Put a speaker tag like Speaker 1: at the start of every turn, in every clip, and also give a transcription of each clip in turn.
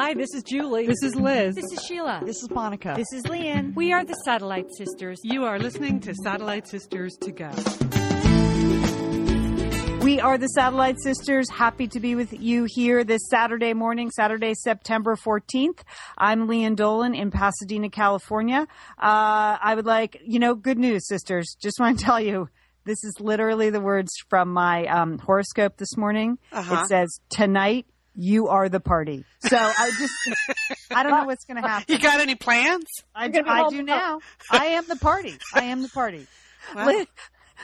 Speaker 1: Hi, this is Julie.
Speaker 2: This is Liz.
Speaker 3: This is Sheila.
Speaker 4: This is Monica.
Speaker 5: This is Leanne.
Speaker 3: We are the Satellite Sisters.
Speaker 2: You are listening to Satellite Sisters to Go.
Speaker 4: We are the Satellite Sisters. Happy to be with you here this Saturday morning, Saturday, September 14th. I'm Leanne Dolan in Pasadena, California. Uh, I would like, you know, good news, sisters. Just want to tell you, this is literally the words from my um, horoscope this morning.
Speaker 6: Uh-huh.
Speaker 4: It says, tonight, you are the party. So I just, I don't know what's going to happen.
Speaker 6: You got any plans?
Speaker 4: I do, I do now. I am the party. I am the party. Liz,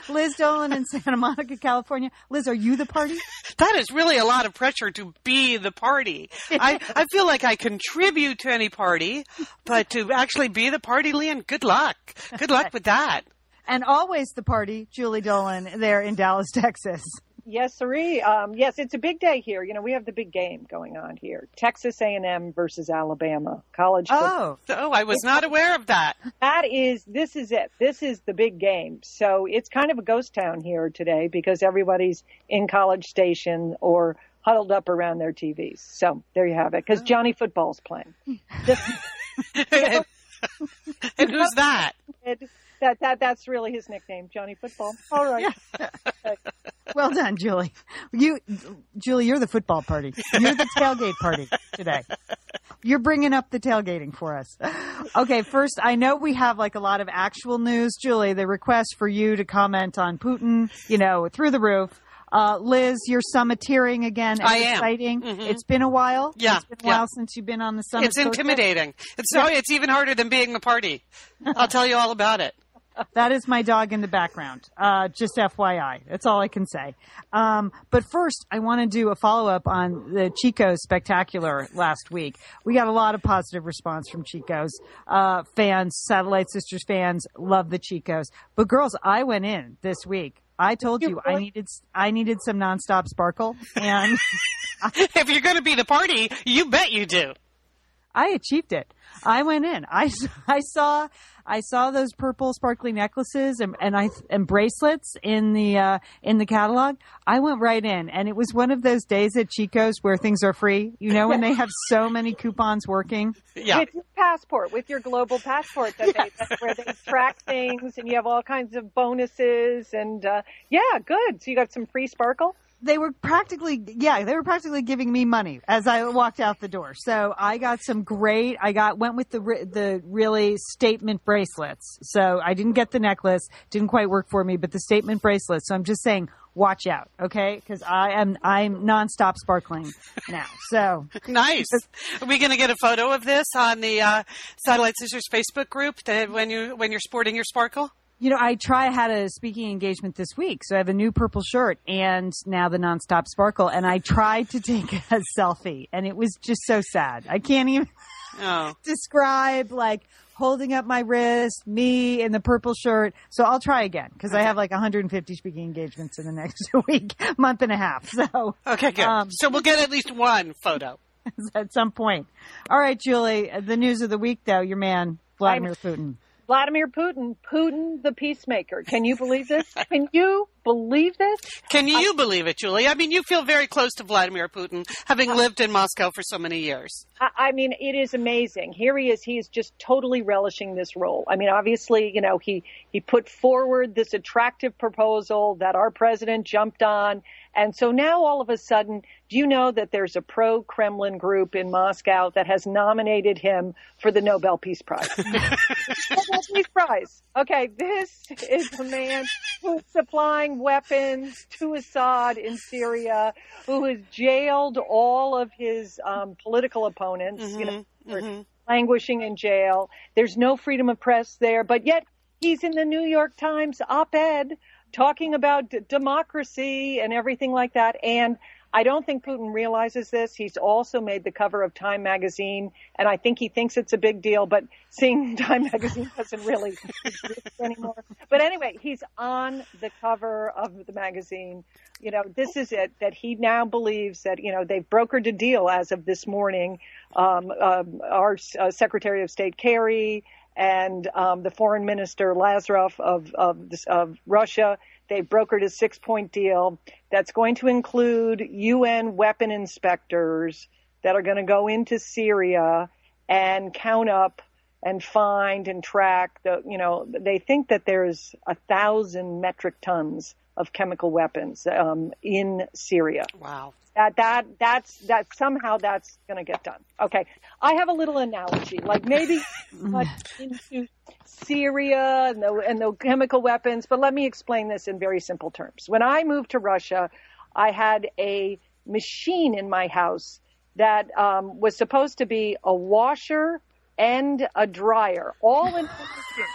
Speaker 4: Liz Dolan in Santa Monica, California. Liz, are you the party?
Speaker 6: That is really a lot of pressure to be the party. I, I feel like I contribute to any party, but to actually be the party, Leanne, good luck. Good luck with that.
Speaker 4: And always the party, Julie Dolan there in Dallas, Texas.
Speaker 1: Yes, sirree. Um, yes, it's a big day here. You know, we have the big game going on here: Texas A&M versus Alabama college. football.
Speaker 4: Oh,
Speaker 6: Oh, I was not aware of that.
Speaker 1: that is this is it. This is the big game. So it's kind of a ghost town here today because everybody's in College Station or huddled up around their TVs. So there you have it. Because Johnny Football's playing. This-
Speaker 6: and, and who's that?
Speaker 1: It- that that that's really his nickname, Johnny Football. All right.
Speaker 4: well done, Julie. You, Julie, you're the football party. You're the tailgate party today. You're bringing up the tailgating for us. Okay, first, I know we have like a lot of actual news. Julie, the request for you to comment on Putin, you know, through the roof. Uh, Liz, you're summitteering again.
Speaker 6: I am.
Speaker 4: Exciting.
Speaker 6: Mhm.
Speaker 4: It's been a while.
Speaker 6: Yeah,
Speaker 4: It's been a
Speaker 6: yeah.
Speaker 4: while since you've been on the summit.
Speaker 6: It's intimidating. It's so it's even harder than being the party. I'll tell you all about it.
Speaker 4: That is my dog in the background. Uh, just FYI. That's all I can say. Um, but first, I want to do a follow up on the Chico's spectacular last week. We got a lot of positive response from Chico's uh, fans, Satellite Sisters fans. Love the Chicos. But girls, I went in this week. I told you I needed I needed some nonstop sparkle, and
Speaker 6: If you're going to be the party, you bet you do.
Speaker 4: I achieved it. I went in. I, I saw I saw those purple sparkly necklaces and, and I and bracelets in the uh, in the catalog. I went right in, and it was one of those days at Chico's where things are free. You know, when they have so many coupons working.
Speaker 6: Yeah.
Speaker 1: With your passport, with your global passport, that they, that's where they track things, and you have all kinds of bonuses, and uh, yeah, good. So you got some free sparkle.
Speaker 4: They were practically, yeah, they were practically giving me money as I walked out the door. So I got some great. I got went with the the really statement bracelets. So I didn't get the necklace, didn't quite work for me, but the statement bracelets. So I'm just saying, watch out, okay? Because I am I'm nonstop sparkling now. So
Speaker 6: Nice. Are we going to get a photo of this on the uh, Satellite Sisters Facebook group that when you when you're sporting your sparkle?
Speaker 4: You know, I try had a speaking engagement this week, so I have a new purple shirt and now the nonstop sparkle, and I tried to take a selfie, and it was just so sad. I can't even
Speaker 6: Oh,
Speaker 4: describe like holding up my wrist, me in the purple shirt. So I'll try again because I have like 150 speaking engagements in the next week, month and a half. So
Speaker 6: okay, good.
Speaker 4: Um,
Speaker 6: so we'll get at least one photo.
Speaker 4: at some point. All right, Julie, the news of the week, though, your man Vladimir Putin.
Speaker 1: Vladimir Putin, Putin the peacemaker. Can you believe this? Can you believe this?
Speaker 6: Can you believe it, Julie? I mean, you feel very close to Vladimir Putin, having lived in Moscow for so many years.
Speaker 1: I, I mean, it is amazing. Here he is. He is just totally relishing this role. I mean, obviously, you know, he, he put forward this attractive proposal that our president jumped on. And so now all of a sudden, do you know that there's a pro Kremlin group in Moscow that has nominated him for the Nobel Peace Prize? Nobel Peace Prize. Okay, this is the man who's supplying weapons to Assad in Syria, who has jailed all of his um, political opponents, you know, for languishing in jail. There's no freedom of press there, but yet he's in the New York Times op-ed talking about d- democracy and everything like that. And I don't think Putin realizes this. He's also made the cover of Time magazine, and I think he thinks it's a big deal, but seeing Time magazine doesn't really exist anymore. But anyway, he's on the cover of the magazine. You know, this is it that he now believes that, you know, they've brokered a deal as of this morning. Um, um, our uh, Secretary of State Kerry and um, the Foreign Minister Lazarev of, of, of Russia they brokered a six point deal that's going to include UN weapon inspectors that are going to go into Syria and count up and find and track the, you know, they think that there's a thousand metric tons of chemical weapons um, in Syria.
Speaker 6: Wow.
Speaker 1: That that that's that somehow that's going to get done. Okay, I have a little analogy, like maybe into Syria and the and the chemical weapons, but let me explain this in very simple terms. When I moved to Russia, I had a machine in my house that um, was supposed to be a washer and a dryer, all in one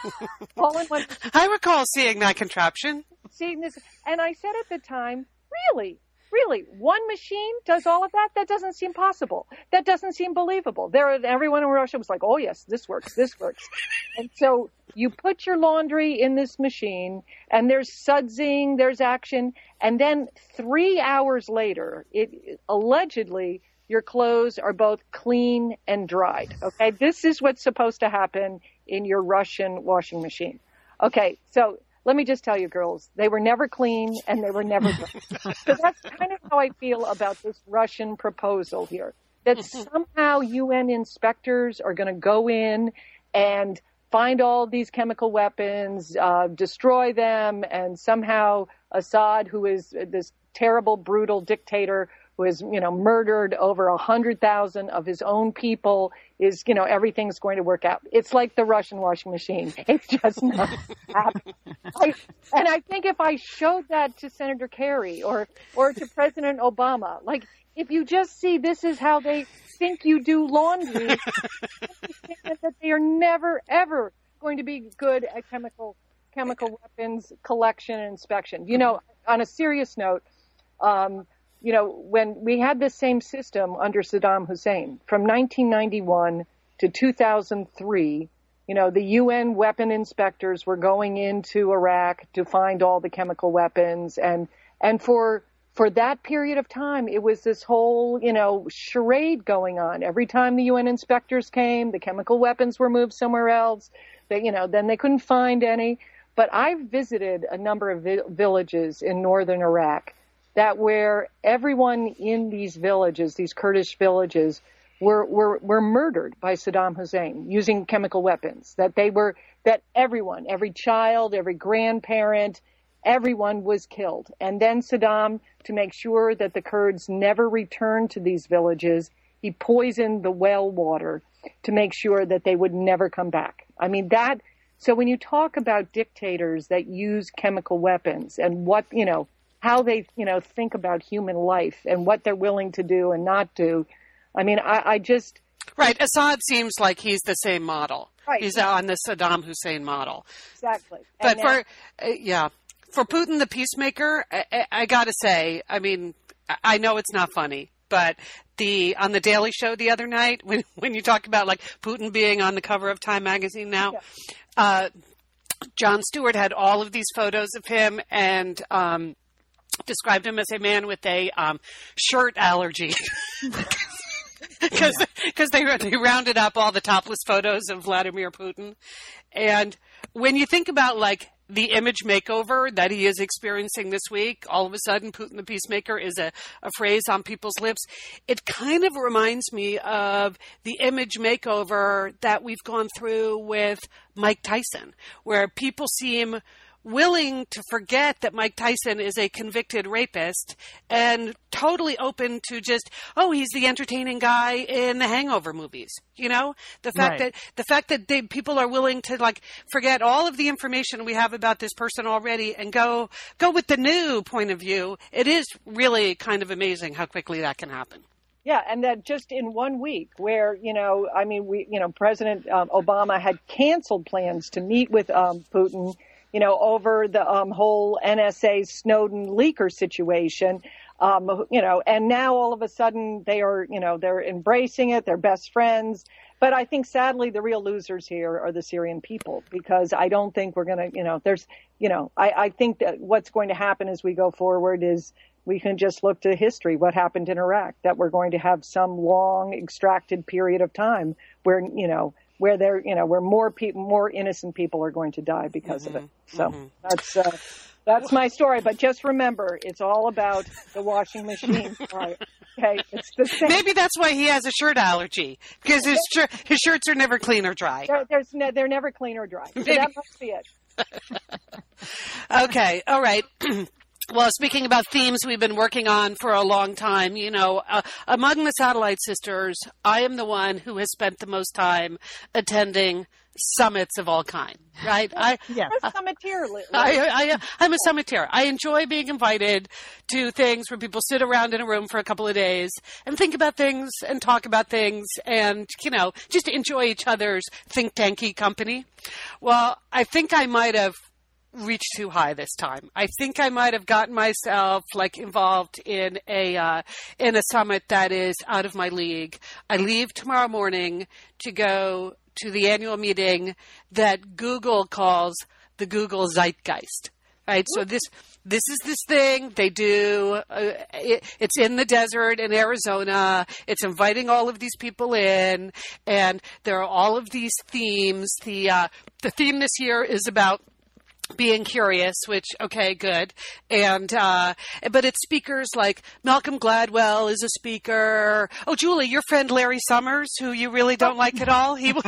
Speaker 1: all in one.
Speaker 6: I recall seeing that contraption.
Speaker 1: Seeing this, and I said at the time, really, really, one machine does all of that? That doesn't seem possible. That doesn't seem believable. There, everyone in Russia was like, "Oh yes, this works. This works." and so you put your laundry in this machine, and there's sudsing, there's action, and then three hours later, it allegedly your clothes are both clean and dried. Okay, this is what's supposed to happen in your Russian washing machine. Okay, so let me just tell you, girls, they were never clean and they were never dry. so that's kind of how I feel about this Russian proposal here. That somehow UN inspectors are going to go in and find all these chemical weapons, uh, destroy them, and somehow Assad, who is this terrible, brutal dictator, who has, you know, murdered over a hundred thousand of his own people is, you know, everything's going to work out. It's like the Russian washing machine. It's just not happening. I, and I think if I showed that to Senator Kerry or, or to President Obama, like, if you just see this is how they think you do laundry, that they are never, ever going to be good at chemical, chemical weapons collection and inspection. You know, on a serious note, um, you know, when we had this same system under Saddam Hussein from 1991 to 2003, you know, the UN weapon inspectors were going into Iraq to find all the chemical weapons and, and for, for that period of time, it was this whole, you know, charade going on. Every time the UN inspectors came, the chemical weapons were moved somewhere else. That, you know, then they couldn't find any. But I've visited a number of vi- villages in northern Iraq that where everyone in these villages, these Kurdish villages, were, were, were murdered by Saddam Hussein using chemical weapons. That they were, that everyone, every child, every grandparent, everyone was killed. And then Saddam, to make sure that the Kurds never returned to these villages, he poisoned the well water to make sure that they would never come back. I mean, that, so when you talk about dictators that use chemical weapons and what, you know, how they, you know, think about human life and what they're willing to do and not do. I mean, I, I just.
Speaker 6: Right. Assad seems like he's the same model.
Speaker 1: Right.
Speaker 6: He's on the Saddam Hussein model.
Speaker 1: Exactly.
Speaker 6: But
Speaker 1: And
Speaker 6: for,
Speaker 1: now-
Speaker 6: uh, yeah, for Putin the peacemaker, I, I, I gotta say, I mean, I- know it's not funny, but the, on the Daily Show the other night, when, when you talk about like Putin being on the cover of Time magazine now, uh, Jon Stewart had all of these photos of him and, um, described him as a man with a um, shirt allergy. Because they, they rounded up all the topless photos of Vladimir Putin. And when you think about like the image makeover that he is experiencing this week, all of a sudden Putin the Peacemaker is a, a phrase on people's lips. It kind of reminds me of the image makeover that we've gone through with Mike Tyson, where people seem willing to forget that Mike Tyson is a convicted rapist and totally open to just, oh, he's the entertaining guy in the Hangover movies. You know, the fact
Speaker 4: Right.
Speaker 6: that the fact that they, people are willing to like forget all of the information we have about this person already and go go with the new point of view. It is really kind of amazing how quickly that can happen.
Speaker 1: Yeah, and that just in one week, where you know, I mean, we, you know, President um, Obama had canceled plans to meet with um, Putin, you know, over the um, whole NSA Snowden leaker situation, um, you know, and now all of a sudden they are, you know, they're embracing it, they're best friends. But I think sadly the real losers here are the Syrian people because I don't think we're going to, you know, there's, you know, I, I think that what's going to happen as we go forward is we can just look to history, what happened in Iraq, that we're going to have some long extracted period of time where, you know, where there, you know, where more people, more innocent people are going to die because of it. So that's, uh, That's my story. But just remember, it's all about the washing machine. Right. Okay. It's the same.
Speaker 6: Maybe that's why he has a shirt allergy because his shir- his shirts are never clean or dry.
Speaker 1: They're, there's ne- they're never clean or dry. So that must be it.
Speaker 6: Okay, all right. Well, speaking about themes we've been working on for a long time, you know, uh, among the satellite sisters, I am the one who has spent the most time attending summits of all kind. Right? I
Speaker 4: Yeah.
Speaker 1: You're a summiteer, Li-
Speaker 6: I, I, I'm a summiteer. I enjoy being invited to things where people sit around in a room for a couple of days and think about things and talk about things and, you know, just enjoy each other's think tanky company. Well, I think I might have reached too high this time. I think I might have gotten myself like involved in a uh, in a summit that is out of my league. I leave tomorrow morning to go to the annual meeting that Google calls the Google Zeitgeist. Right? So this this is this thing they do. Uh, it, it's in the desert in Arizona. It's inviting all of these people in, and there are all of these themes. The uh, the theme this year is about being curious, which okay, good, and uh, but it's speakers like Malcolm Gladwell is a speaker. Oh, Julie, your friend Larry Summers, who you really don't like at all, he will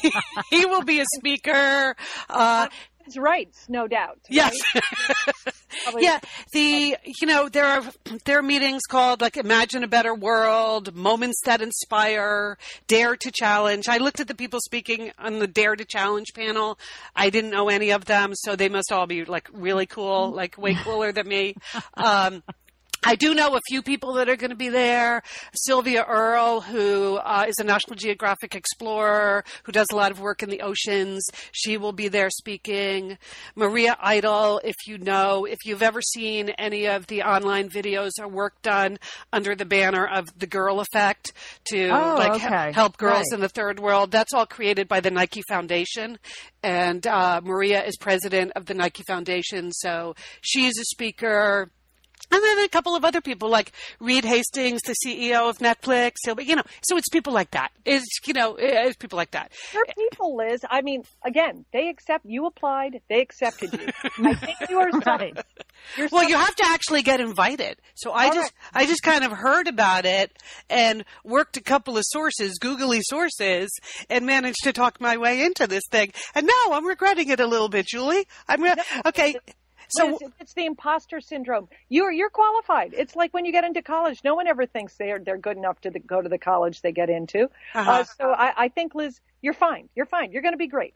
Speaker 6: he, will be a speaker. Uh,
Speaker 1: Rights, no doubt.
Speaker 6: Yes.
Speaker 1: right? Probably-
Speaker 6: yeah, the you know there are there are meetings called like Imagine a Better World, Moments that Inspire, Dare to Challenge. I looked at the people speaking on the Dare to Challenge panel. I didn't know any of them, so they must all be like really cool, like way cooler than me. Um, I do know a few people that are going to be there. Sylvia Earle, who uh, is a National Geographic explorer, who does a lot of work in the oceans. She will be there speaking. Maria Eitel, if you know, if you've ever seen any of the online videos or work done under the banner of the Girl Effect to
Speaker 4: Oh,
Speaker 6: like he- help girls
Speaker 4: Right.
Speaker 6: in the third world, that's all created by the Nike Foundation. And uh, Maria is president of the Nike Foundation, so she's a speaker. And then a couple of other people like Reed Hastings, the CEO of Netflix. He'll be, you know, so it's people like that. It's, you know, it's people like that.
Speaker 1: They're people, Liz. I mean, again, they accept you applied, they accepted you. I think you are
Speaker 4: Right.
Speaker 1: you're
Speaker 6: Well, you have to actually get invited. So I
Speaker 1: All
Speaker 6: just, I just kind of heard about it and worked a couple of sources, googly sources, and managed to talk my way into this thing. And now I'm regretting it a little bit, Julie. I'm re- okay. So
Speaker 1: Liz, it's the imposter syndrome. You're you're qualified. It's like when you get into college, no one ever thinks they're they're good enough to the, go to the college they get into.
Speaker 6: Uh-huh.
Speaker 1: Uh, so I, I think Liz, you're fine. You're fine. You're going to be great.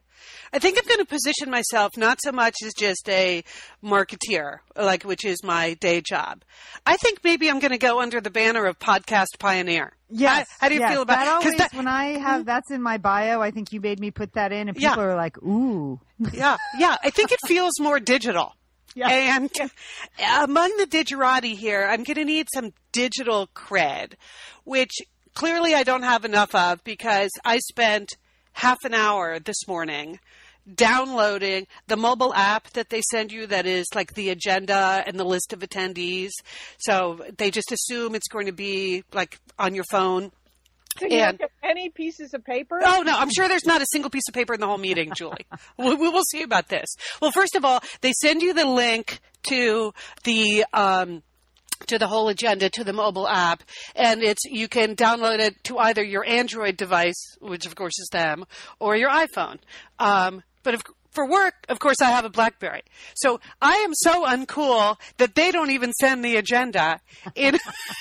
Speaker 6: I think I'm going to position myself not so much as just a marketeer, like which is my day job. I think maybe I'm going to go under the banner of podcast pioneer.
Speaker 4: Yes.
Speaker 6: How, how do you
Speaker 4: yes.
Speaker 6: feel about
Speaker 4: that?
Speaker 6: it? 'Cause
Speaker 4: Always,
Speaker 6: that-
Speaker 4: when I have that's in my bio, I think you made me put that in, and
Speaker 6: Yeah.
Speaker 4: people are like, "Ooh,
Speaker 6: yeah, yeah. I think it feels more digital.
Speaker 4: Yeah.
Speaker 6: And among the digerati here, I'm going to need some digital cred, which clearly I don't have enough of because I spent half an hour this morning downloading the mobile app that they send you that is like the agenda and the list of attendees. So they just assume it's going to be like on your phone.
Speaker 1: Did you
Speaker 6: And-
Speaker 1: look at any pieces of paper?
Speaker 6: Oh no, I'm sure there's not a single piece of paper in the whole meeting, Julie. we, we will see about this. Well, first of all, they send you the link to the um, to the whole agenda to the mobile app, and it's you can download it to either your Android device, which of course is them, or your iPhone. Um, but if, for work, of course, I have a BlackBerry. So I am so uncool that they don't even send the agenda in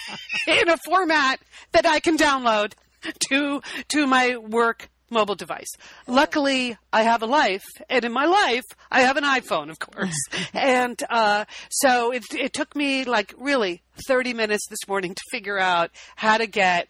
Speaker 6: in a format that I can download to to my work mobile device. Luckily, I have a life, and in my life, I have an iPhone, of course. and uh, so it, it took me like really 30 minutes this morning to figure out how to get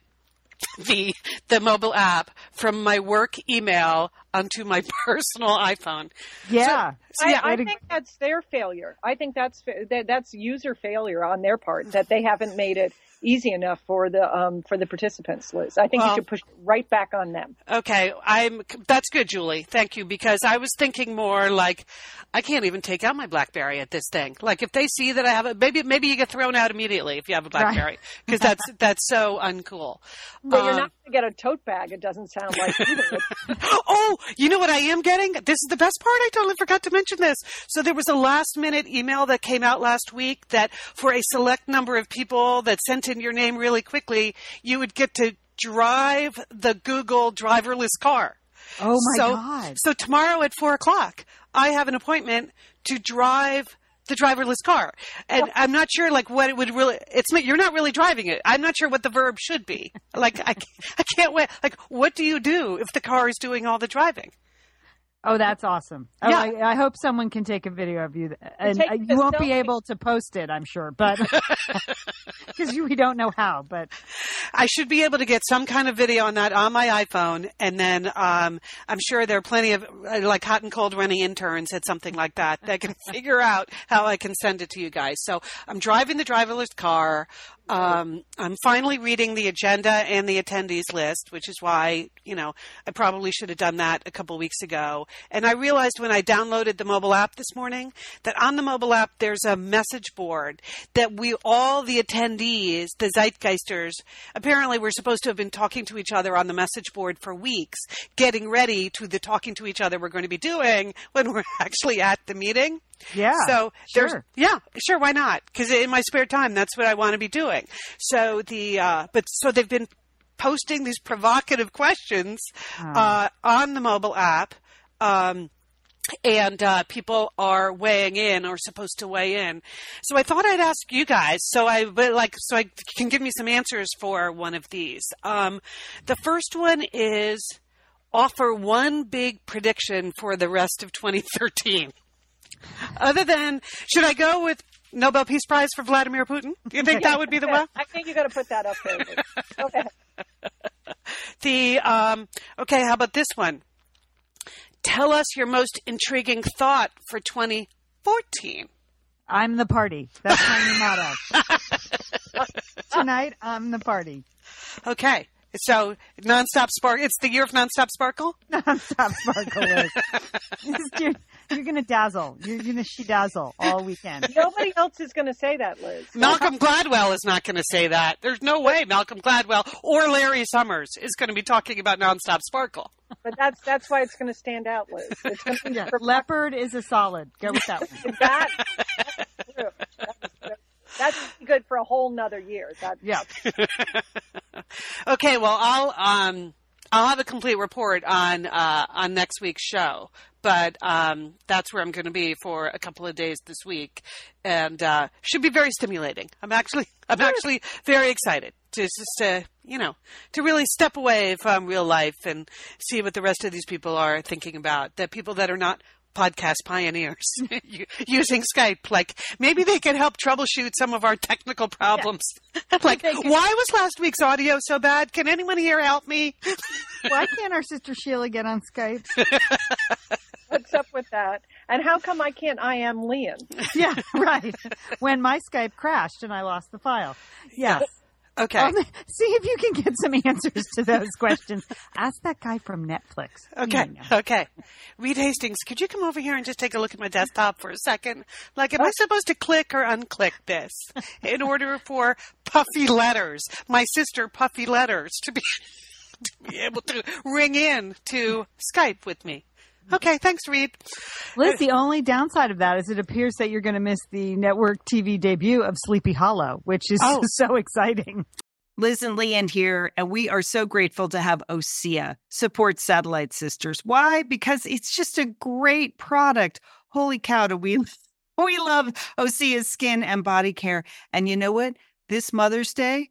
Speaker 6: the the mobile app from my work email onto my personal iPhone.
Speaker 4: yeah."
Speaker 6: So, yeah,
Speaker 1: I, I think that's their failure. I think that's fa- that, that's user failure on their part that they haven't made it easy enough for the um, for the participants, Liz. I think
Speaker 6: Well-
Speaker 1: you should push right back on them.
Speaker 6: Okay, I'm. That's good, Julie. Thank you because I was thinking more like I can't even take out my BlackBerry at this thing. Like if they see that I have a maybe maybe you get thrown out immediately if you have a BlackBerry because that's that's so uncool.
Speaker 1: But you're
Speaker 6: Um,
Speaker 1: not going to get a tote bag. It doesn't sound like either.
Speaker 6: Oh, you know what I am getting? This is the best part. I totally forgot to mention this. So there was a last minute email that came out last week that for a select number of people that sent in your name really quickly, you would get to drive the Google driverless car.
Speaker 4: Oh my
Speaker 6: so,
Speaker 4: God.
Speaker 6: So tomorrow at four o'clock, I have an appointment to drive the driverless car, and I'm not sure like what it would really. It's not- you're not really driving it. I'm not sure what the verb should be. Like I, I can't wait. Like what do you do if the car is doing all the driving?
Speaker 4: Oh, that's awesome. Oh,
Speaker 6: Yeah.
Speaker 4: I, I hope someone can take a video of you, and
Speaker 1: take
Speaker 4: uh, you won't be able to post it, I'm sure, but because we don't know how. But
Speaker 6: I should be able to get some kind of video on that on my iPhone, and then um, I'm sure there are plenty of uh, like hot and cold running interns at something like that that can figure out how I can send it to you guys. So I'm driving the driverless car. Um, I'm finally reading the agenda and the attendees list, which is why you know I probably should have done that a couple weeks ago. And I realized when I downloaded the mobile app this morning that on the mobile app there's a message board that we all the attendees, the Zeitgeisters, apparently we're supposed to have been talking to each other on the message board for weeks, getting ready to the talking to each other we're going to be doing when we're actually at the meeting.
Speaker 4: Yeah,
Speaker 6: So there's
Speaker 4: sure.
Speaker 6: yeah, sure, why not? Because in my spare time, that's what I want to be doing. So the uh, but so they've been posting these provocative questions uh, on the mobile app. Um, and uh, people are weighing in or supposed to weigh in. So I thought I'd ask you guys. So I but like so I can give me some answers for one of these. Um, the first one is offer one big prediction for the rest of 2013. Other than, should I go with Nobel Peace Prize for Vladimir Putin? Do you think that would be the one?
Speaker 1: I think you got to put that up there. okay.
Speaker 6: The um, okay, how about this one? Tell us your most intriguing thought for 2014.
Speaker 4: I'm the party. That's my new motto. Tonight, I'm the party.
Speaker 6: Okay, so nonstop spark. It's the year of nonstop sparkle.
Speaker 4: Nonstop sparkle, Liz. You're you're gonna dazzle. You're gonna she dazzle all weekend.
Speaker 1: Nobody else is going to say that, Liz.
Speaker 6: Malcolm Gladwell is not going to say that. There's no way Malcolm Gladwell or Larry Summers is going to be talking about nonstop sparkle.
Speaker 1: But that's that's why it's going to stand out, Liz. It's going to be
Speaker 4: Yeah,
Speaker 1: for
Speaker 4: leopard is a solid. Go with that one.
Speaker 1: that. That's true. That's, true. that's good for a whole nother year. That,
Speaker 4: Yeah.
Speaker 6: Okay, well, I'll um, I'll have a complete report on uh, on next week's show, but um, that's where I'm going to be for a couple of days this week, and uh, should be very stimulating. I'm actually I'm actually very excited to just to you know to really step away from real life and see what the rest of these people are thinking about. The people that are not podcast pioneers using Skype. Like maybe they could help troubleshoot some of our technical problems. like why was last week's audio so bad? Can anyone here help me?
Speaker 4: Why can't our sister Sheila get on Skype?
Speaker 1: what's up with that? And how come I can't? I am Leanne.
Speaker 4: Yeah, right. When my Skype crashed and I lost the file. Yes.
Speaker 6: Okay.
Speaker 4: Um, see if you can get some answers to those questions. Ask that guy from Netflix.
Speaker 6: Okay. Okay. Reed Hastings, could you come over here and just take a look at my desktop for a second? Like, am I supposed to click or unclick this in order for puffy letters, my sister puffy letters, to be, to be able to ring in to Skype with me? Okay. Thanks, Reed.
Speaker 4: Liz, the only downside of that is it appears that you're going to miss the network TV debut of Sleepy Hollow, which is
Speaker 6: Oh.
Speaker 4: so exciting.
Speaker 5: Liz and Leanne here, and we are so grateful to have OSEA support Satellite Sisters. Why? Because it's just a great product. Holy cow, do we we love OSEA's skin and body care. And you know what? This Mother's Day,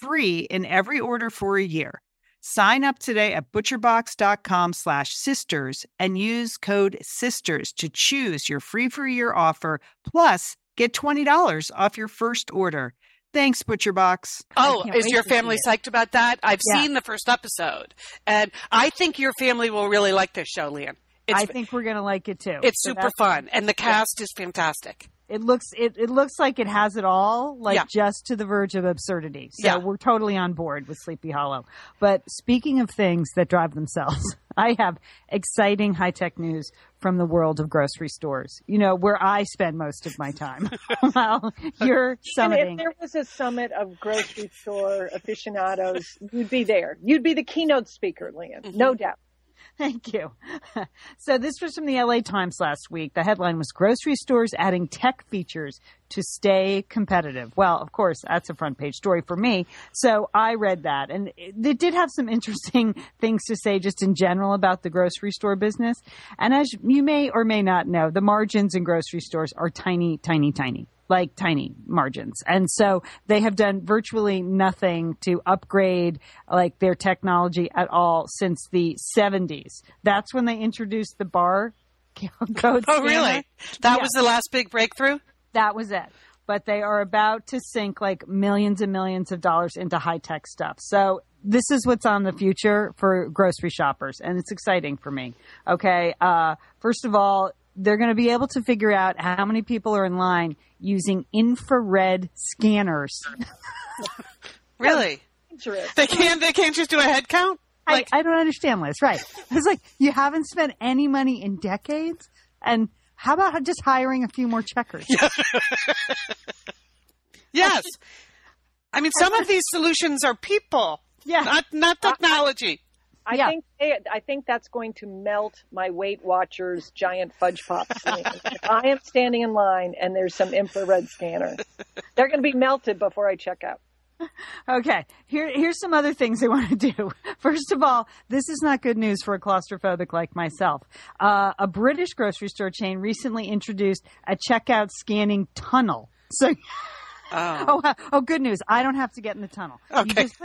Speaker 4: free in every order for a year. Sign up today at butcherbox.com slash sisters and use code sisters to choose your free for a year offer plus get $20 off your first order. Thanks, ButcherBox.
Speaker 6: Oh, is your family
Speaker 1: it.
Speaker 6: psyched about that? I've
Speaker 7: Yeah.
Speaker 6: seen the first episode, and I think your family will really like this show, Leanne. It's,
Speaker 7: I think we're gonna like it too.
Speaker 6: it's
Speaker 7: So
Speaker 6: super fun, and the cast is fantastic.
Speaker 7: It looks it, it looks like it has it all, like
Speaker 6: Yeah.
Speaker 7: just to the verge of absurdity. So
Speaker 6: Yeah.
Speaker 7: we're totally on board with Sleepy Hollow. But speaking of things that drive themselves, I have exciting high tech news from the world of grocery stores. You know, where I spend most of my time. while you're
Speaker 1: And if there was a summit of grocery store aficionados, you'd be there. You'd be the keynote speaker, Leanne. No mm-hmm. doubt.
Speaker 7: Thank you. so this was from the LA Times last week. The headline was grocery stores adding tech features to stay competitive. Well, of course, that's a front page story for me. So I read that and it did have some interesting things to say just in general about the grocery store business. And as you may or may not know, the margins in grocery stores are tiny, tiny, tiny like tiny margins. And so they have done virtually nothing to upgrade like their technology at all since the 70s. That's when they introduced the bar code
Speaker 6: Oh,
Speaker 7: scanner.
Speaker 6: really? That
Speaker 7: Yeah.
Speaker 6: was the last big breakthrough.
Speaker 7: That was it. But they are about to sink like millions and millions of dollars into high tech stuff. So this is what's on the future for grocery shoppers, and it's exciting for me. Okay. Uh, first of all, they're going to be able to figure out how many people are in line using infrared scanners.
Speaker 6: Really? They can't. They can't just do a head count.
Speaker 7: I,
Speaker 6: Like-
Speaker 7: I don't understand, Liz. Right? It's like you haven't spent any money in decades, and
Speaker 4: How about just hiring a few more checkers?
Speaker 6: Yes. I mean, some of these solutions are people,
Speaker 4: Yeah.
Speaker 6: not not technology.
Speaker 1: I
Speaker 4: Yeah.
Speaker 1: think they, I think that's going to melt my Weight Watchers giant fudge pop. screen. if I am standing in line and there's some infrared scanner, they're going to be melted before I check out.
Speaker 4: Okay, here here's some other things I want to do. First of all, this is not good news for a claustrophobic like myself. Uh, a British grocery store chain recently introduced a checkout scanning tunnel. So,
Speaker 6: Oh.
Speaker 4: oh, oh, good news! I don't have to get in the tunnel. You
Speaker 6: Okay.
Speaker 4: just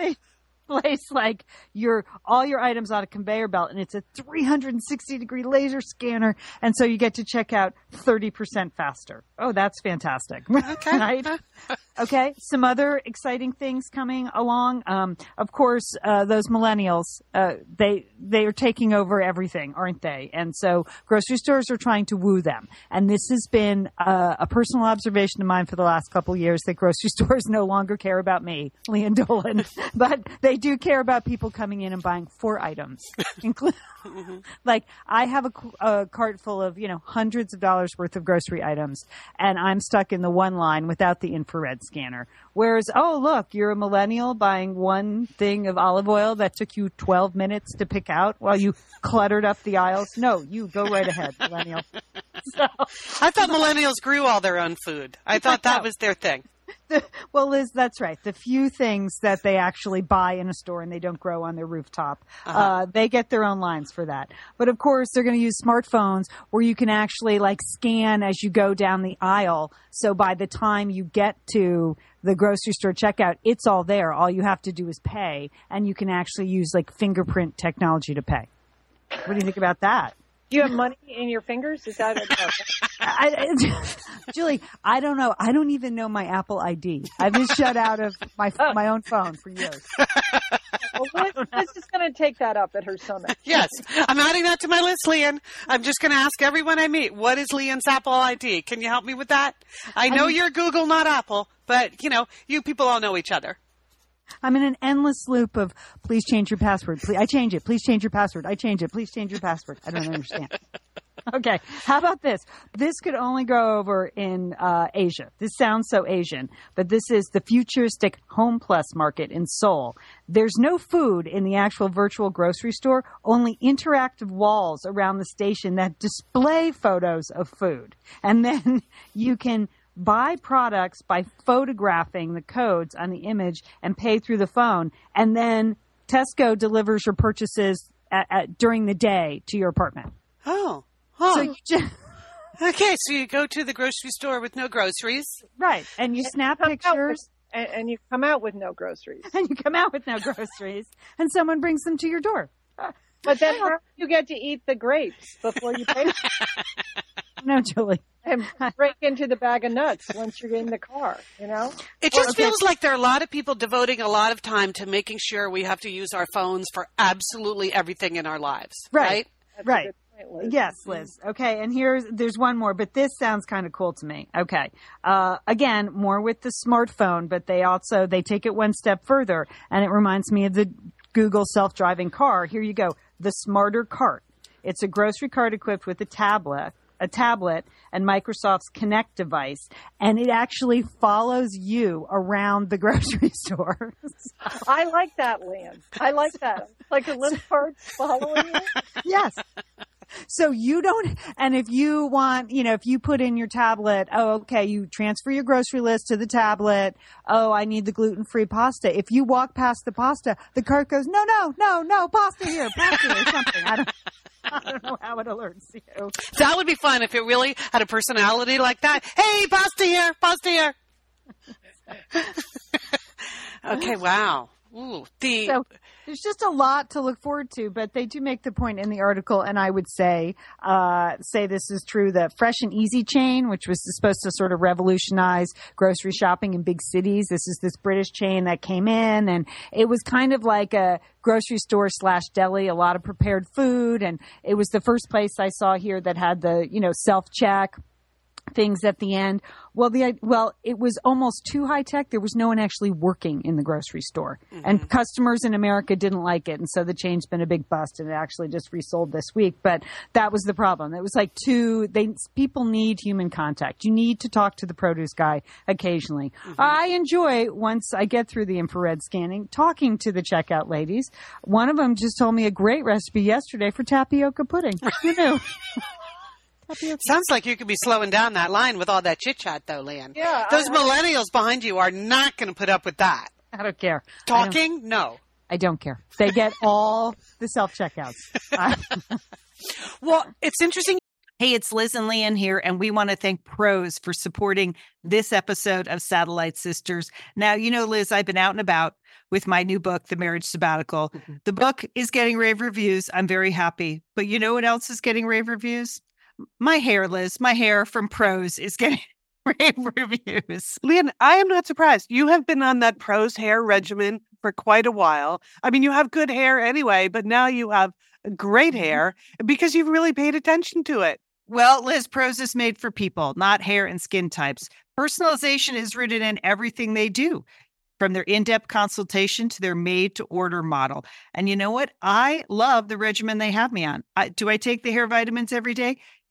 Speaker 4: place, like your all your items on a conveyor belt, and it's a 360 degree laser scanner, and so you get to check out 30 percent faster. Oh, that's fantastic!
Speaker 6: Okay.
Speaker 4: right? Okay, some other exciting things coming along. Um, of course, uh, those millennials, uh, they they are taking over everything, aren't they? And so grocery stores are trying to woo them. And this has been uh, a personal observation of mine for the last couple years that grocery stores no longer care about me, Leanne Dolan, but they do care about people coming in and buying four items, including. Mm-hmm. Like I have a cart full of you know hundreds of dollars worth of grocery items, and I'm stuck in the one line without the infrared scanner. Whereas, oh look, you're a millennial buying one thing of olive oil that took you 12 minutes to pick out while you cluttered up the aisles. No, you go right ahead, millennial. So,
Speaker 6: I thought millennials grew all their own food. I thought that was their thing.
Speaker 4: Well, Liz, that's right. The few things that they actually buy in a store and they don't grow on their rooftop, uh they get their own lines for that. But of course, they're going to use smartphones where you can actually like scan as you go down the aisle. So by the time you get to the grocery store checkout, it's all there. All you have to do is pay, and you can actually use like fingerprint technology to pay. What do you think about that?
Speaker 1: Do you have money in your fingers? Is that no.
Speaker 4: I, I, Julie, I don't know. I don't even know my Apple ID. I've been shut out of my oh. my own phone for years.
Speaker 1: well, Liz, Liz is going to take that up at her summit.
Speaker 6: Yes, I'm adding that to my list, Leanne. I'm just going to ask everyone I meet, what is Leanne's Apple ID? Can you help me with that? I know you're Google, not Apple, but you know, you people all know each other.
Speaker 4: I'm in an endless loop of please change your password. Please, I change it. Please change your password. I change it. Please change your password. I don't understand. Okay, how about this? This could only go over in uh, Asia. This sounds so Asian, but this is the futuristic Home Plus market in Seoul. There's no food in the actual virtual grocery store, only interactive walls around the station that display photos of food. And then you can buy products by photographing the codes on the image and pay through the phone. And then Tesco delivers your purchases at, at, during the day to your apartment.
Speaker 6: Oh, huh.
Speaker 4: So you just,
Speaker 6: okay, so you go to the grocery store with no groceries.
Speaker 4: right. And you snap
Speaker 1: Come out with-
Speaker 4: pictures
Speaker 1: and, and you come out with no groceries.
Speaker 4: and you come out with no groceries and someone brings them to your door.
Speaker 1: But then how do you get to eat the grapes before you pay
Speaker 4: No, Julie.
Speaker 1: and break into the bag of nuts once you're in the car, you know?
Speaker 6: It just feels like there are a lot of people devoting a lot of time to making sure we have to use our phones for absolutely everything in our lives.
Speaker 4: Right.
Speaker 6: Right.
Speaker 1: That's
Speaker 4: Right.
Speaker 1: point, Liz.
Speaker 4: Yes, Liz. Okay, and here's there's one more, but this sounds kind of cool to me. Okay, uh, again, more with the smartphone, but they also they take it one step further, and it reminds me of the Google self-driving car. Here you go, the Smarter Cart. It's a grocery cart equipped with a tablet, a tablet, and Microsoft's Kinect device, and it actually follows you around the grocery store.
Speaker 1: I like that, Lynn. I like that. Like the little parts following you.
Speaker 4: yes. So you don't, and if you want, you know, if you put in your tablet, oh, okay, you transfer your grocery list to the tablet. Oh, I need the gluten free pasta. If you walk past the pasta, the cart goes, no, no, no, no, pasta here, pasta here, something. I don't, I don't know how it alerts you.
Speaker 6: That would be fun if it really had a personality like that. Hey, pasta here, pasta here. okay, wow. Ooh, the
Speaker 4: So there's just a lot to look forward to, but they do make the point in the article, and I would say uh, say this is true. The Fresh and Easy chain, which was supposed to sort of revolutionize grocery shopping in big cities, this is this British chain that came in, and it was kind of like a grocery store slash deli, a lot of prepared food, and it was the first place I saw here that had the you know self check
Speaker 8: things at the end. Well, the well, it was almost too high tech. There was no one actually working in the grocery store, mm-hmm. and customers in America didn't like it, and so the chain's been a big bust, and it actually just resold this week. But that was the problem. It was like too. They people need human contact. You need to talk to the produce guy occasionally. Mm-hmm. I enjoy once I get through the infrared scanning, talking to the checkout ladies. One of them just told me a great recipe yesterday for tapioca pudding. Who knew? Tapioca.
Speaker 6: Sounds like you could be slowing down that line with all that chit chat, though, Lan.
Speaker 1: Yeah,
Speaker 6: Those
Speaker 1: I-
Speaker 6: millennials behind you are not going to put up with that.
Speaker 8: I don't care. I don't-
Speaker 6: Talking? No.
Speaker 8: I don't care. They get all the self checkouts.
Speaker 6: Well, it's interesting.
Speaker 4: Hey, it's Liz and Leanne here, and we want to thank Prose for supporting this episode of Satellite Sisters. Now, you know, Liz, I've been out and about with my new book, The Marriage Sabbatical. Mm-hmm. The book is getting rave reviews. I'm very happy. But you know what else is getting rave reviews? My hair, Liz, my hair from Prose is getting rave reviews.
Speaker 9: Leanne, I am not surprised. You have been on that Prose hair regimen for quite a while. I mean, you have good hair anyway, but now you have great mm-hmm. hair because you've really paid attention to it.
Speaker 4: Well, Liz, Prose is made for people, not hair and skin types. Personalization is rooted in everything they do, from their in depth consultation to their made to order model. And you know what? I love the regimen they have me on. I, do I take the hair vitamins every day?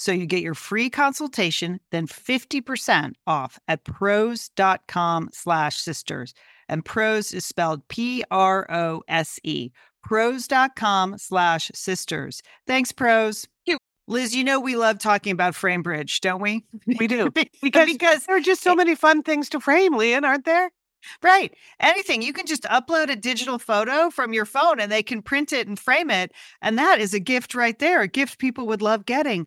Speaker 4: So you get your free consultation, then 50% off at prose.com slash sisters. And Prose is spelled P R O S E. Prose.com slash sisters. Thanks,
Speaker 6: Prose.
Speaker 4: Liz, you know we love talking about FrameBridge, don't we?
Speaker 9: We do.
Speaker 4: because,
Speaker 9: Because,
Speaker 4: because
Speaker 9: there are just so many fun things to frame, Leanne, aren't there?
Speaker 4: right, anything you can just upload a digital photo from your phone and they can print it and frame it, and that is a gift right there, a gift people would love getting.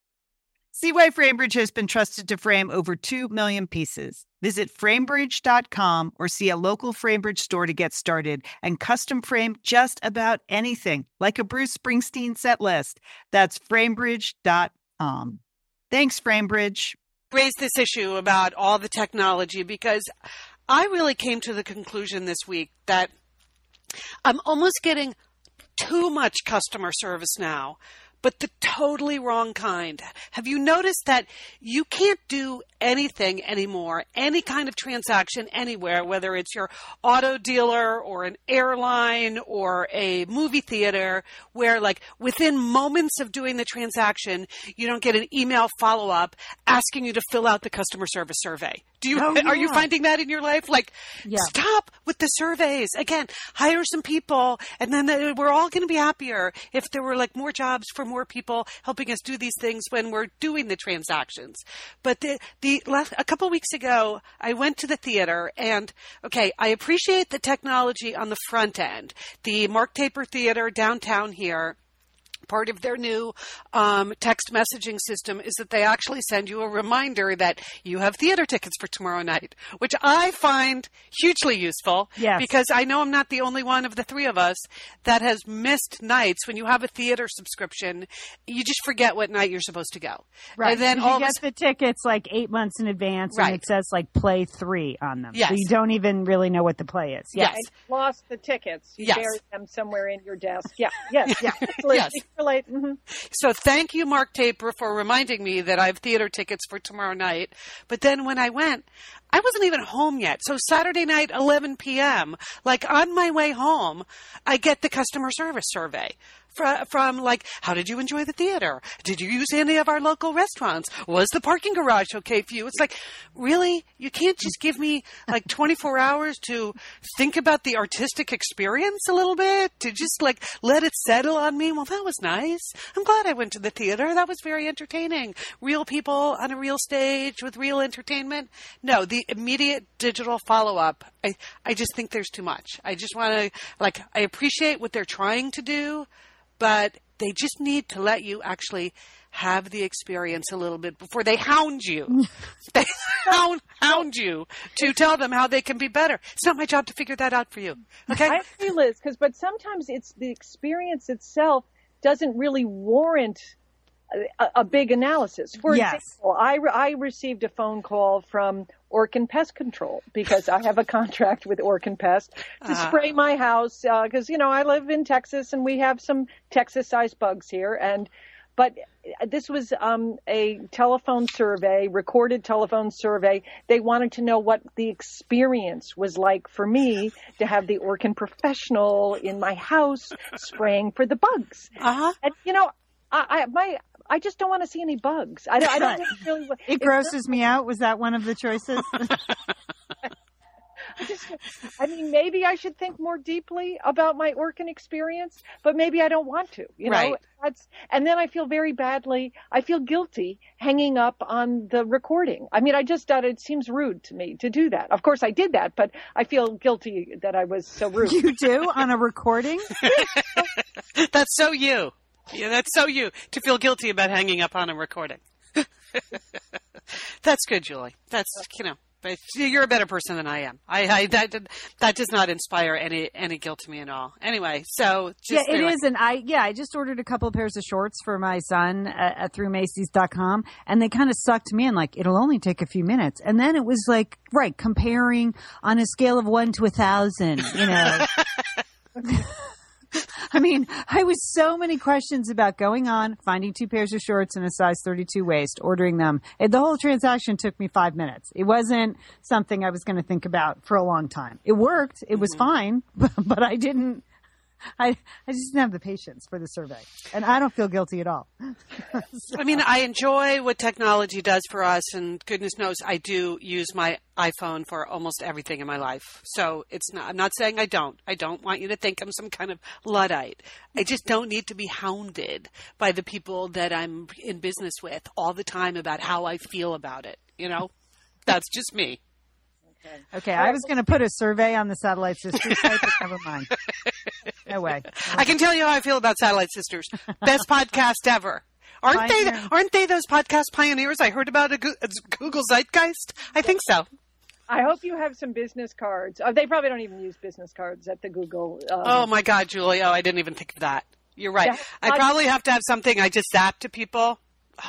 Speaker 4: See why FrameBridge has been trusted to frame over 2 million pieces. Visit framebridge.com or see a local FrameBridge store to get started and custom frame just about anything, like a Bruce Springsteen set list. That's framebridge.com. Thanks, FrameBridge.
Speaker 6: raised this issue about all the technology because I really came to the conclusion this week that I'm almost getting too much customer service now but the totally wrong kind. Have you noticed that you can't do anything anymore, any kind of transaction anywhere, whether it's your auto dealer or an airline or a movie theater, where like within moments of doing the transaction, you don't get an email follow up asking you to fill out the customer service survey. Do you
Speaker 4: Oh,
Speaker 6: are you finding that in your life? Like,
Speaker 4: Yeah.
Speaker 6: stop with the surveys again. Hire some people, and then we're all going to be happier if there were like more jobs for more people helping us do these things when we're doing the transactions. But the the last a couple weeks ago, I went to the theater, and okay, I appreciate the technology on the front end. The Mark Taper Theater downtown here part of their new um, text messaging system is that they actually send you a reminder that you have theater tickets for tomorrow night, which I find hugely useful.
Speaker 4: Yes.
Speaker 6: Because I know I'm not the only one of the three of us that has missed nights. When you have a theater subscription, you just forget what night you're supposed to go.
Speaker 4: Right.
Speaker 6: And then
Speaker 4: you
Speaker 6: of a
Speaker 4: get the tickets like eight months in advance, and it says like play three on them.
Speaker 6: Yes.
Speaker 4: So you don't even really know what the play is. Yeah.
Speaker 6: Yes.
Speaker 1: And you lost the tickets. You
Speaker 6: Yes.
Speaker 1: buried them somewhere in your desk. Yeah. Yes.
Speaker 6: Yeah. Yes.
Speaker 1: Relate. Mhm.
Speaker 6: So thank you, Mark Taper, for reminding me that I have theater tickets for tomorrow night. But then when I went, I wasn't even home yet. So Saturday night, 11 p.m., like on my way home, I get the customer service survey. From, from like, how did you enjoy the theater? Did you use any of our local restaurants? Was the parking garage okay for you? It's like, really? You can't just give me like 24 hours to think about the artistic experience a little bit? To just like let it settle on me? Well, that was nice. I'm glad I went to the theater. That was very entertaining. Real people on a real stage with real entertainment. No, the immediate digital follow up, I, I just think there's too much. I just want to, like, I appreciate what they're trying to do, but they just need to let you actually have the experience a little bit before they hound you. they hound, hound you to tell them how they can be better. It's not my job to figure that out for you. Okay?
Speaker 1: I agree, Liz, because but sometimes it's the experience itself doesn't really warrant a, a big analysis. For
Speaker 4: Yes.
Speaker 1: example, I, re- I received a phone call from Orkin Pest Control because I have a contract with Orkin Pest to
Speaker 6: Ah.
Speaker 1: spray my house because you know I live in Texas and we have some Texas-sized bugs here and. But this was um, a telephone survey, recorded telephone survey. They wanted to know what the experience was like for me to have the Orkin professional in my house spraying for the bugs.
Speaker 6: Uh-huh.
Speaker 1: And you know, I, I my I just don't want to see any bugs. I, don't- I don't really.
Speaker 4: It
Speaker 1: it's
Speaker 4: grosses me out. Was that one of the choices?
Speaker 1: I just, I mean, maybe I should think more deeply about my Orkin experience, but maybe I don't want to. You know,
Speaker 6: Right.
Speaker 1: that's and then I feel very badly. I feel guilty hanging up on the recording. I mean, I just thought it seems rude to me to do that. Of course, I did that, but I feel guilty that I was so rude.
Speaker 4: you do on a recording?
Speaker 6: That's so you. Yeah, that's so you to feel guilty about hanging up on a recording. that's good, Julie. That's you know, but you're a better person than I am. I, I that that does not inspire any any guilt to me at all. Anyway, so just
Speaker 4: yeah, it is, and I yeah, I just ordered a couple of pairs of shorts for my son at, at through Macy's.com, and they kind of sucked me in. Like it'll only take a few minutes, and then it was like right comparing on a scale of one to a thousand. You know. I mean, I was so many questions about going on, finding two pairs of shorts in a size 32 waist, ordering them. It, the whole transaction took me five minutes. It wasn't something I was going to think about for a long time. It worked. It was mm-hmm. fine, but, but I didn't, I, I just didn't have the patience for the survey. And I don't feel guilty at all.
Speaker 6: I mean, I enjoy what technology does for us, and goodness knows I do use my iPhone for almost everything in my life. So it's not, I'm not saying I don't. I don't want you to think I'm some kind of Luddite. I just don't need to be hounded by the people that I'm in business with all the time about how I feel about it. You know? That's just me.
Speaker 4: Okay. I was going to put a survey on the Satellite Sisters site, but never mind. No way.
Speaker 6: I can tell you how I feel about Satellite Sisters. Best podcast ever. Aren't they? Aren't they those podcast pioneers I heard about at Google Zeitgeist? I think so.
Speaker 1: I hope you have some business cards. Uh, they probably don't even use business cards at the Google. Um,
Speaker 6: Oh my God, Julie! Oh, I didn't even think of that. You're right.
Speaker 1: Yeah,
Speaker 6: I
Speaker 1: I-
Speaker 6: probably have to have something I just zap to people.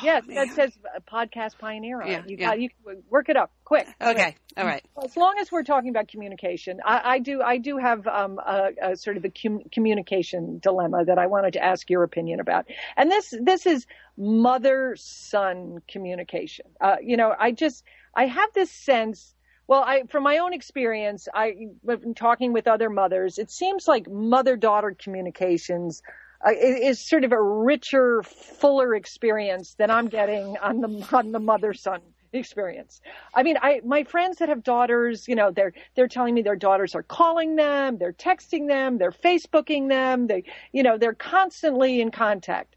Speaker 1: Yes,
Speaker 6: man.
Speaker 1: that says uh, podcast pioneer on
Speaker 6: Yeah,
Speaker 1: it. You
Speaker 6: yeah.
Speaker 1: got you work it up quick.
Speaker 6: Okay. All right.
Speaker 1: As long as we're talking about communication, I, I do I do have um, a, a sort of a com- communication dilemma that I wanted to ask your opinion about, and this this is mother son communication. Uh, you know, I just I have this sense. Well, I from my own experience, I been talking with other mothers. It seems like mother daughter communications uh, is sort of a richer, fuller experience than I'm getting on the on the mother son experience. I mean, I my friends that have daughters, you know, they're they're telling me their daughters are calling them, they're texting them, they're Facebooking them, they you know, they're constantly in contact.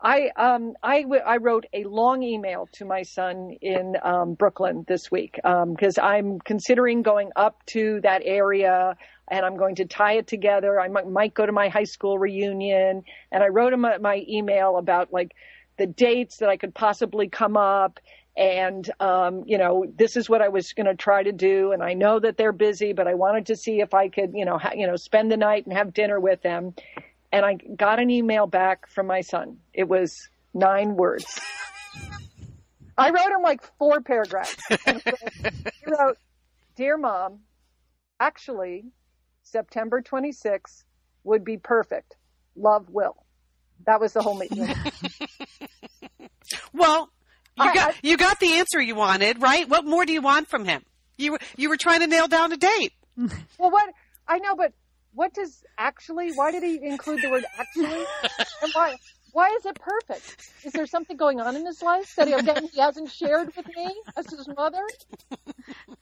Speaker 1: I um I, w- I wrote a long email to my son in um, Brooklyn this week because I'm considering going up to that area and I'm going to tie it together. I might, might go to my high school reunion, and I wrote him a, my email about like the dates that I could possibly come up. And, um, you know, this is what I was going to try to do. And I know that they're busy, but I wanted to see if I could, you know, ha- you know, spend the night and have dinner with them. And I got an email back from my son. It was nine words. I wrote him like four paragraphs. he wrote, Dear mom, actually, September 26th would be perfect. Love, Will. That was the whole meeting.
Speaker 6: Well, you
Speaker 1: I-
Speaker 6: got
Speaker 1: I-
Speaker 6: you got the answer you wanted, right? What more do you want from him? You were you were trying to nail down a date.
Speaker 1: well, what I know, but what does actually? Why did he include the word actually? and why? Why is it perfect? Is there something going on in his life that he, that he hasn't shared with me as his mother?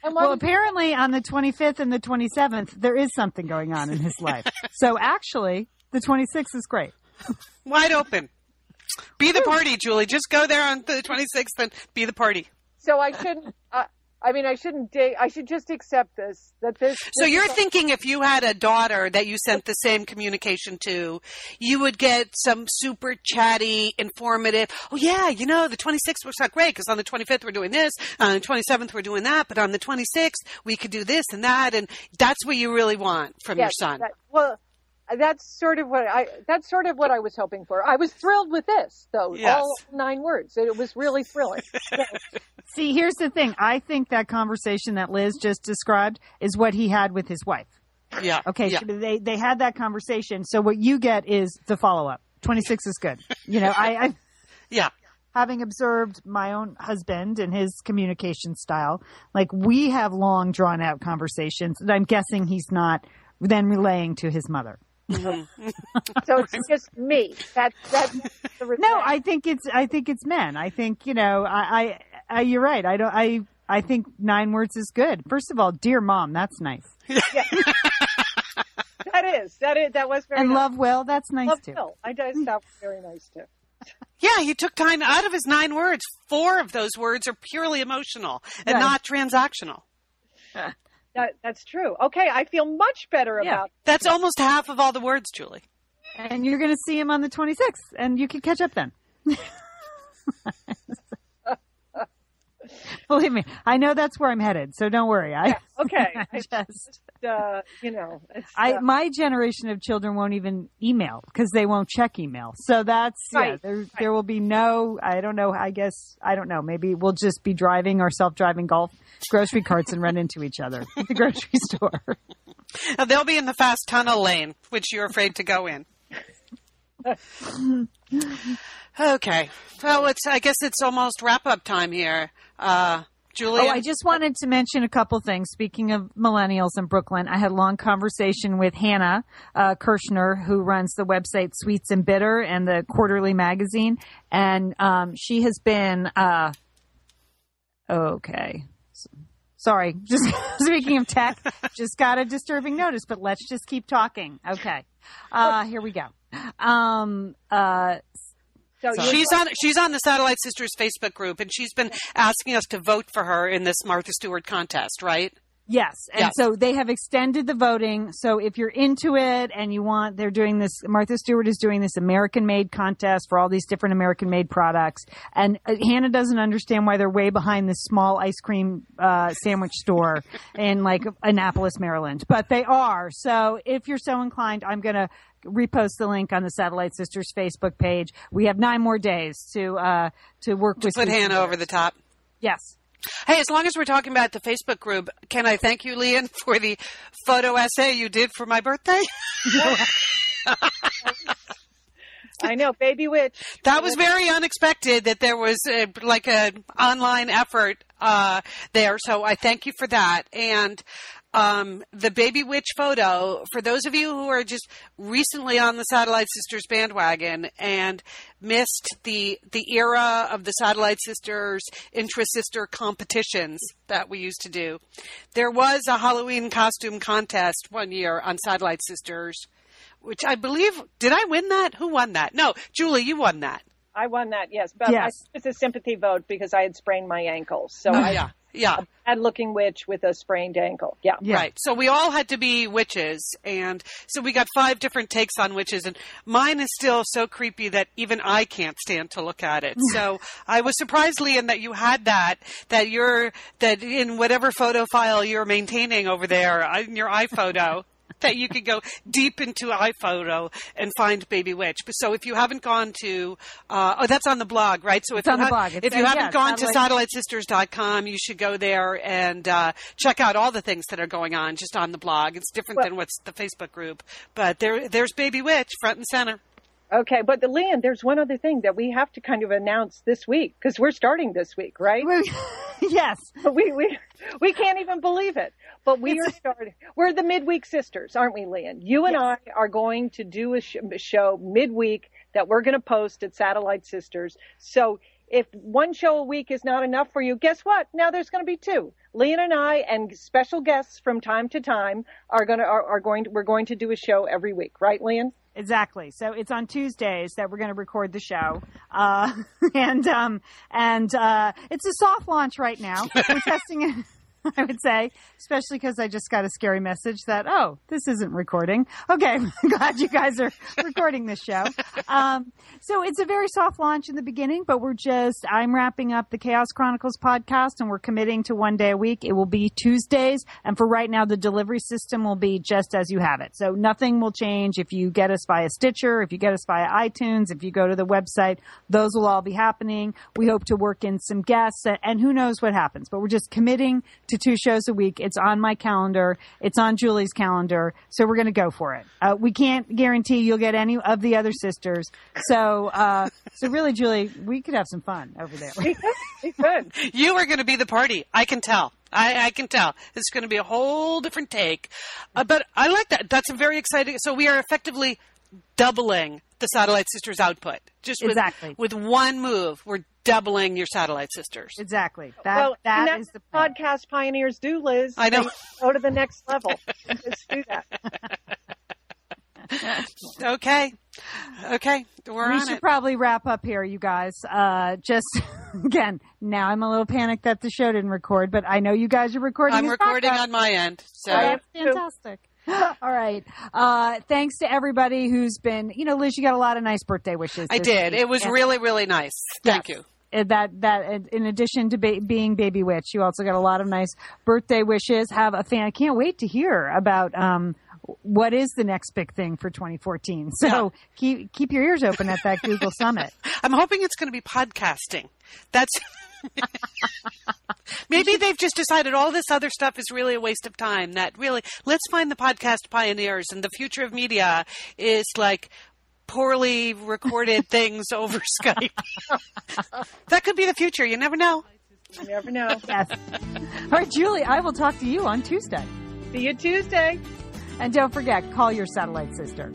Speaker 1: And
Speaker 4: Well,
Speaker 1: would-
Speaker 4: apparently on the 25th and the 27th, there is something going on in his life. So actually, the 26th is great.
Speaker 6: Wide open. Be the party, Julie. Just go there on the 26th and be the party.
Speaker 1: so I shouldn't. Uh, I mean, I shouldn't date. I should just accept this. That this.
Speaker 6: So
Speaker 1: this
Speaker 6: you're thinking if you had a daughter that you sent the same communication to, you would get some super chatty, informative. Oh yeah, you know the 26th works out great because on the 25th we're doing this, on the 27th we're doing that, but on the 26th we could do this and that, and that's what you really want from your son.
Speaker 1: that- well, that's sort of what I. That's sort of what I was hoping for. I was thrilled with this, though.
Speaker 6: Yes.
Speaker 1: All nine words. It was really thrilling.
Speaker 4: See, here's the thing. I think that conversation that Liz just described is what he had with his wife.
Speaker 6: yeah.
Speaker 4: Okay,
Speaker 6: Yeah.
Speaker 4: so they they had that conversation. So what you get is the follow up. 26 is good. You know, I, I
Speaker 6: yeah.
Speaker 4: having observed my own husband and his communication style, like we have long drawn out conversations that I'm guessing he's not then relaying to his mother. Mm-hmm.
Speaker 1: so it's just me. That's that's the result.
Speaker 4: No, I think it's I think it's men. I think, you know, I, I, I you're right. I don't I I think nine words is good. First of all, dear mom, that's nice.
Speaker 1: that is that is that was very
Speaker 4: And
Speaker 1: nice.
Speaker 4: love will, that's nice
Speaker 1: Love
Speaker 4: too.
Speaker 1: Bill. I just hmm. that was very nice too.
Speaker 6: Yeah, he took time out of his nine words. Four of those words are purely emotional and
Speaker 4: Right.
Speaker 6: not transactional.
Speaker 1: That that's true. Okay, I feel much better
Speaker 4: Yeah.
Speaker 1: about.
Speaker 6: That's almost half of all the words, Julie.
Speaker 4: And you're going to see him on the 26th and you can catch up then. Believe me, I know that's where I'm headed, so don't worry. I
Speaker 1: Okay,
Speaker 4: I
Speaker 1: it's
Speaker 4: just
Speaker 1: uh, you know, it's,
Speaker 4: I
Speaker 1: uh,
Speaker 4: my generation of children won't even email because they won't check email. So that's yeah.
Speaker 1: Right,
Speaker 4: There there will be no. I don't know. I guess I don't know. Maybe we'll just be driving our self driving golf grocery carts and run into each other at the grocery store.
Speaker 6: Uh, They'll be in the fast tunnel lane, which you're afraid to go in. Okay. Well, it's. I guess it's almost wrap up time here. Uh, Julie.
Speaker 4: Oh, I just wanted to mention a couple things. Speaking of millennials in Brooklyn, I had a long conversation with Hannah uh, Kirshner, who runs the website Sweets and Bitter and the quarterly magazine, and um, she has been uh, okay. Sorry, just speaking of tech, just got a disturbing notice, but let's just keep talking. Okay, uh, here we go. Um, uh,
Speaker 1: so
Speaker 6: She's on. She's on the Satellite Sisters Facebook group, and she's been asking us to vote for her in this Martha Stewart contest, right?
Speaker 4: Yes. And
Speaker 6: Yes.
Speaker 4: so they have extended the voting. So if you're into it and you want, they're doing this, Martha Stewart is doing this American made contest for all these different American made products. And uh, Hannah doesn't understand why they're way behind this small ice cream uh, sandwich store in like Annapolis, Maryland. But they are. So if you're so inclined, I'm going to repost the link on the Satellite Sisters Facebook page. We have nine more days to uh, to work
Speaker 6: To
Speaker 4: with.
Speaker 6: put. Hannah over the top.
Speaker 4: Yes.
Speaker 6: Hey, as long as we're talking about the Facebook group, can I thank you, Leanne, for the photo essay you did for my birthday?
Speaker 1: I know, baby witch.
Speaker 6: That was very unexpected that there was a, like a online effort uh, there. So I thank you for that. And um, the baby witch photo, for those of you who are just recently on the Satellite Sisters bandwagon and missed the the era of the Satellite Sisters intra sister competitions that we used to do, there was a Halloween costume contest one year on Satellite Sisters. Which I believe, did I win that? Who won that? No, Julie, you won that.
Speaker 1: I won that, yes, but
Speaker 4: Yes.
Speaker 1: I, it's a sympathy vote because I had sprained my ankle. So
Speaker 6: Oh,
Speaker 1: I
Speaker 6: yeah, yeah.
Speaker 1: bad-looking witch with a sprained ankle. Yeah.
Speaker 4: Yeah.
Speaker 6: Right. So we all had to be witches. And so we got five different takes on witches. And mine is still so creepy that even I can't stand to look at it. So I was surprised, Leanne, that you had that, that you're, that in whatever photo file you're maintaining over there uh, in your iPhoto. That you could go deep into iPhoto and find Baby Witch. But So if you haven't gone to, uh, oh, that's on the blog, right? So if
Speaker 4: It's on
Speaker 6: you
Speaker 4: the blog. It's-
Speaker 6: if you
Speaker 4: uh,
Speaker 6: haven't
Speaker 4: yeah,
Speaker 6: gone to
Speaker 4: satellite-
Speaker 6: satellitesisters.com, you should go there and uh, check out all the things that are going on just on the blog. It's different
Speaker 1: Well-
Speaker 6: than what's the Facebook group, but there, there's Baby Witch front and center.
Speaker 1: Okay, but the Leanne, there's one other thing that we have to kind of announce this week because we're starting this week, right?
Speaker 4: yes.
Speaker 1: we we we can't even believe it. But we are starting. We're the midweek sisters, aren't we, Leanne? You and I are going to do a sh- show midweek that we're going to post at Satellite Sisters. So if one show a week is not enough for you, guess what? Now there's going to be two. Leanne and I and special guests from time to time are going to are, are going to we're going to do a show every week, right, Leanne?
Speaker 4: Exactly. So it's on Tuesdays that we're going to record the show, uh, and um, and uh, it's a soft launch right now. We're testing it. I would say, especially because I just got a scary message that oh, this isn't recording. Okay, I'm glad you guys are recording this show. Um, so it's a very soft launch in the beginning, but we're just I'm wrapping up the Chaos Chronicles podcast, and we're committing to one day a week. It will be Tuesdays, and for right now, the delivery system will be just as you have it. So nothing will change if you get us via Stitcher, if you get us via iTunes, if you go to the website, those will all be happening. We hope to work in some guests, and- and who knows what happens. But we're just committing to two shows a week. It's on my calendar. It's on Julie's calendar. So we're going to go for it. Uh, we can't guarantee you'll get any of the other sisters. So, uh, so really, Julie, we could have some fun over there.
Speaker 1: We could. We could.
Speaker 6: You are going to be the party. I can tell. I, I can tell. It's going to be a whole different take. Uh, but I like that. That's a very exciting. So we are effectively doubling the Satellite Sisters output. Just with,
Speaker 4: Exactly.
Speaker 6: with one move, we're doubling your Satellite Sisters.
Speaker 4: Exactly. That,
Speaker 1: well,
Speaker 4: that
Speaker 1: and that's
Speaker 4: is the
Speaker 1: what
Speaker 4: plan.
Speaker 1: podcast pioneers do, Liz.
Speaker 6: I know.
Speaker 1: They go to the next level. Just do that.
Speaker 6: Okay. Okay. We're
Speaker 4: we
Speaker 6: on
Speaker 4: should
Speaker 6: it.
Speaker 4: probably wrap up here, you guys. Uh, just again, now I'm a little panicked that the show didn't record, but I know you guys are recording.
Speaker 6: I'm recording
Speaker 4: backup.
Speaker 6: on my end. So
Speaker 1: I-
Speaker 4: That's fantastic. All right. Uh, thanks to everybody who's been, you know, Liz, you got a lot of nice birthday wishes.
Speaker 6: I did.
Speaker 4: week.
Speaker 6: It was
Speaker 4: And-
Speaker 6: really, really nice. Thank
Speaker 4: Yes.
Speaker 6: you.
Speaker 4: Uh, that that in addition to ba- being baby witch you also got a lot of nice birthday wishes have a fan i can't wait to hear about um what is the next big thing for 2014 so
Speaker 6: Yeah.
Speaker 4: keep keep your ears open at that google summit
Speaker 6: I'm hoping it's going to be podcasting. That's maybe they've just decided all this other stuff is really a waste of time. That really, let's find the podcast pioneers, and the future of media is like poorly recorded things over Skype. that could be the future. You never know.
Speaker 1: You never know.
Speaker 4: yes all right julie i will talk to you on tuesday
Speaker 1: See you Tuesday.
Speaker 4: and don't forget call your satellite sister